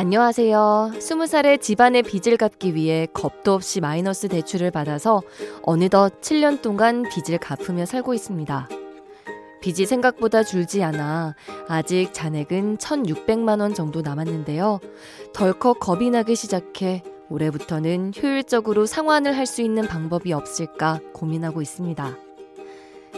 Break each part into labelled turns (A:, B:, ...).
A: 안녕하세요. 20살에 집안의 빚을 갚기 위해 겁도 없이 마이너스 대출을 받아서 어느덧 7년 동안 빚을 갚으며 살고 있습니다. 빚이 생각보다 줄지 않아 아직 잔액은 1,600만 원 정도 남았는데요. 덜컥 겁이 나기 시작해 올해부터는 효율적으로 상환을 할 수 있는 방법이 없을까 고민하고 있습니다.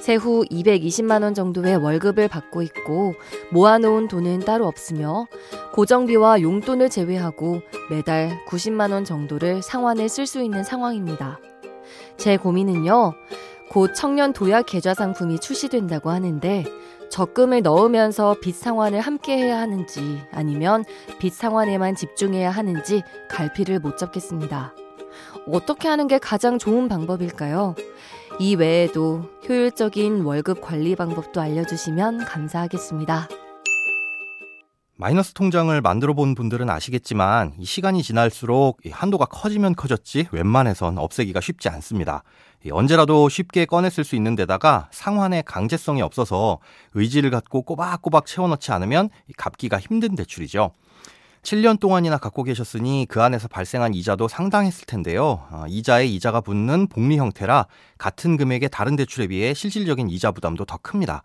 A: 세후 220만 원 정도의 월급을 받고 있고 모아놓은 돈은 따로 없으며 고정비와 용돈을 제외하고 매달 90만 원 정도를 상환에 쓸 수 있는 상황입니다. 제 고민은요. 곧 청년 도약 계좌 상품이 출시된다고 하는데 적금을 넣으면서 빚 상환을 함께 해야 하는지 아니면 빚 상환에만 집중해야 하는지 갈피를 못 잡겠습니다. 어떻게 하는 게 가장 좋은 방법일까요? 이 외에도 효율적인 월급 관리 방법도 알려주시면 감사하겠습니다.
B: 마이너스 통장을 만들어 본 분들은 아시겠지만 이 시간이 지날수록 한도가 커지면 커졌지 웬만해선 없애기가 쉽지 않습니다. 언제라도 쉽게 꺼냈을 수 있는 데다가 상환의 강제성이 없어서 의지를 갖고 꼬박꼬박 채워넣지 않으면 갚기가 힘든 대출이죠. 7년 동안이나 갖고 계셨으니 그 안에서 발생한 이자도 상당했을 텐데요. 어, 이자에 이자가 붙는 복리 형태라 같은 금액의 다른 대출에 비해 실질적인 이자 부담도 더 큽니다.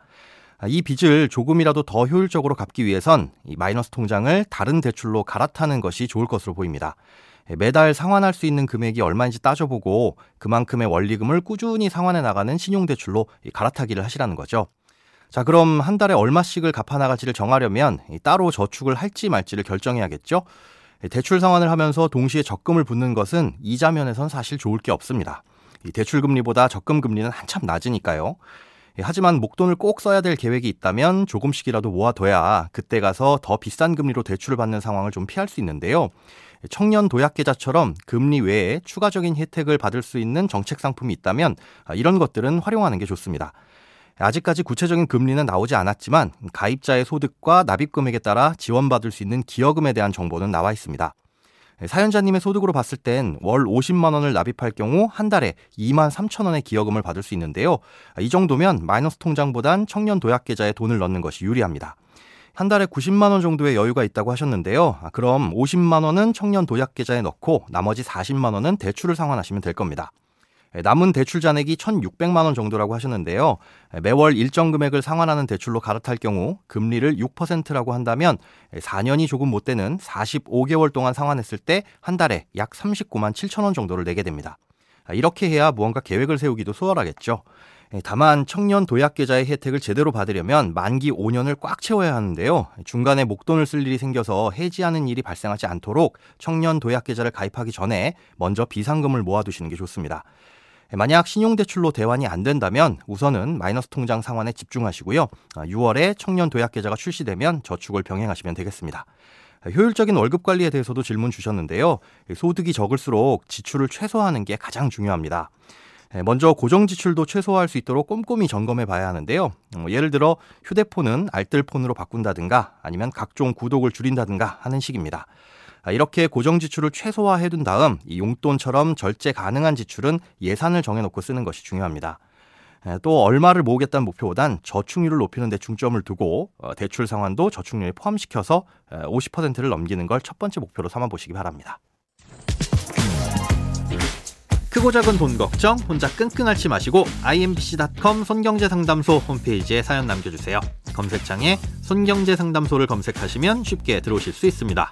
B: 아, 이 빚을 조금이라도 더 효율적으로 갚기 위해선 이 마이너스 통장을 다른 대출로 갈아타는 것이 좋을 것으로 보입니다. 예, 매달 상환할 수 있는 금액이 얼마인지 따져보고 그만큼의 원리금을 꾸준히 상환해 나가는 신용대출로 갈아타기를 하시라는 거죠. 자, 그럼 한 달에 얼마씩을 갚아 나갈지를 정하려면 따로 저축을 할지 말지를 결정해야겠죠. 대출 상환을 하면서 동시에 적금을 붓는 것은 이자 면에선 사실 좋을 게 없습니다. 대출 금리보다 적금 금리는 한참 낮으니까요. 하지만 목돈을 꼭 써야 될 계획이 있다면 조금씩이라도 모아둬야 그때 가서 더 비싼 금리로 대출을 받는 상황을 좀 피할 수 있는데요. 청년 도약 계좌처럼 금리 외에 추가적인 혜택을 받을 수 있는 정책 상품이 있다면 이런 것들은 활용하는 게 좋습니다. 아직까지 구체적인 금리는 나오지 않았지만 가입자의 소득과 납입 금액에 따라 지원받을 수 있는 기여금에 대한 정보는 나와 있습니다. 사연자님의 소득으로 봤을 땐 월 50만 원을 납입할 경우 한 달에 2만 3천 원의 기여금을 받을 수 있는데요. 이 정도면 마이너스 통장보단 청년 도약 계좌에 돈을 넣는 것이 유리합니다. 한 달에 90만 원 정도의 여유가 있다고 하셨는데요. 그럼 50만 원은 청년 도약 계좌에 넣고 나머지 40만 원은 대출을 상환하시면 될 겁니다. 예, 남은 대출 잔액이 1,600만 원 정도라고 하셨는데요. 예, 매월 일정 금액을 상환하는 대출로 갈아탈 경우 금리를 6%라고 한다면 4년이 예, 조금 못 되는 45개월 동안 상환했을 때 한 달에 약 39만 7천 원 정도를 내게 됩니다. 아, 이렇게 해야 무언가 계획을 세우기도 수월하겠죠. 다만 청년 도약 계좌의 혜택을 제대로 받으려면 만기 5년을 꽉 채워야 하는데요. 중간에 목돈을 쓸 일이 생겨서 해지하는 일이 발생하지 않도록 청년 도약 계좌를 가입하기 전에 먼저 비상금을 모아두시는 게 좋습니다. 만약 신용대출로 대환이 안 된다면 우선은 마이너스 통장 상환에 집중하시고요. 6월에 아, 청년 도약 계좌가 출시되면 저축을 병행하시면 되겠습니다. 효율적인 월급 관리에 대해서도 질문 주셨는데요. 소득이 적을수록 지출을 최소화하는 게 가장 중요합니다. 먼저 고정 지출도 최소화할 수 있도록 꼼꼼히 점검해 봐야 하는데요. 어, 예를 들어 휴대폰은 알뜰폰으로 바꾼다든가 아니면 각종 구독을 줄인다든가 하는 식입니다. 아, 이렇게 고정 지출을 최소화해 둔 다음 이 용돈처럼 절제 가능한 지출은 예산을 정해놓고 쓰는 것이 중요합니다. 또 얼마를 모으겠다는 목표보단 저축률을 높이는 데 중점을 두고 어, 대출 상환도 저축률에 포함시켜서 50%를 넘기는 걸 첫 번째 목표로 삼아 보시기 바랍니다. 크고 작은 돈 걱정 혼자 끙끙 앓지 마시고 imbc.com 손경제상담소 홈페이지에 사연 남겨주세요. 검색창에 손경제상담소를 검색하시면 쉽게 들어오실 수 있습니다.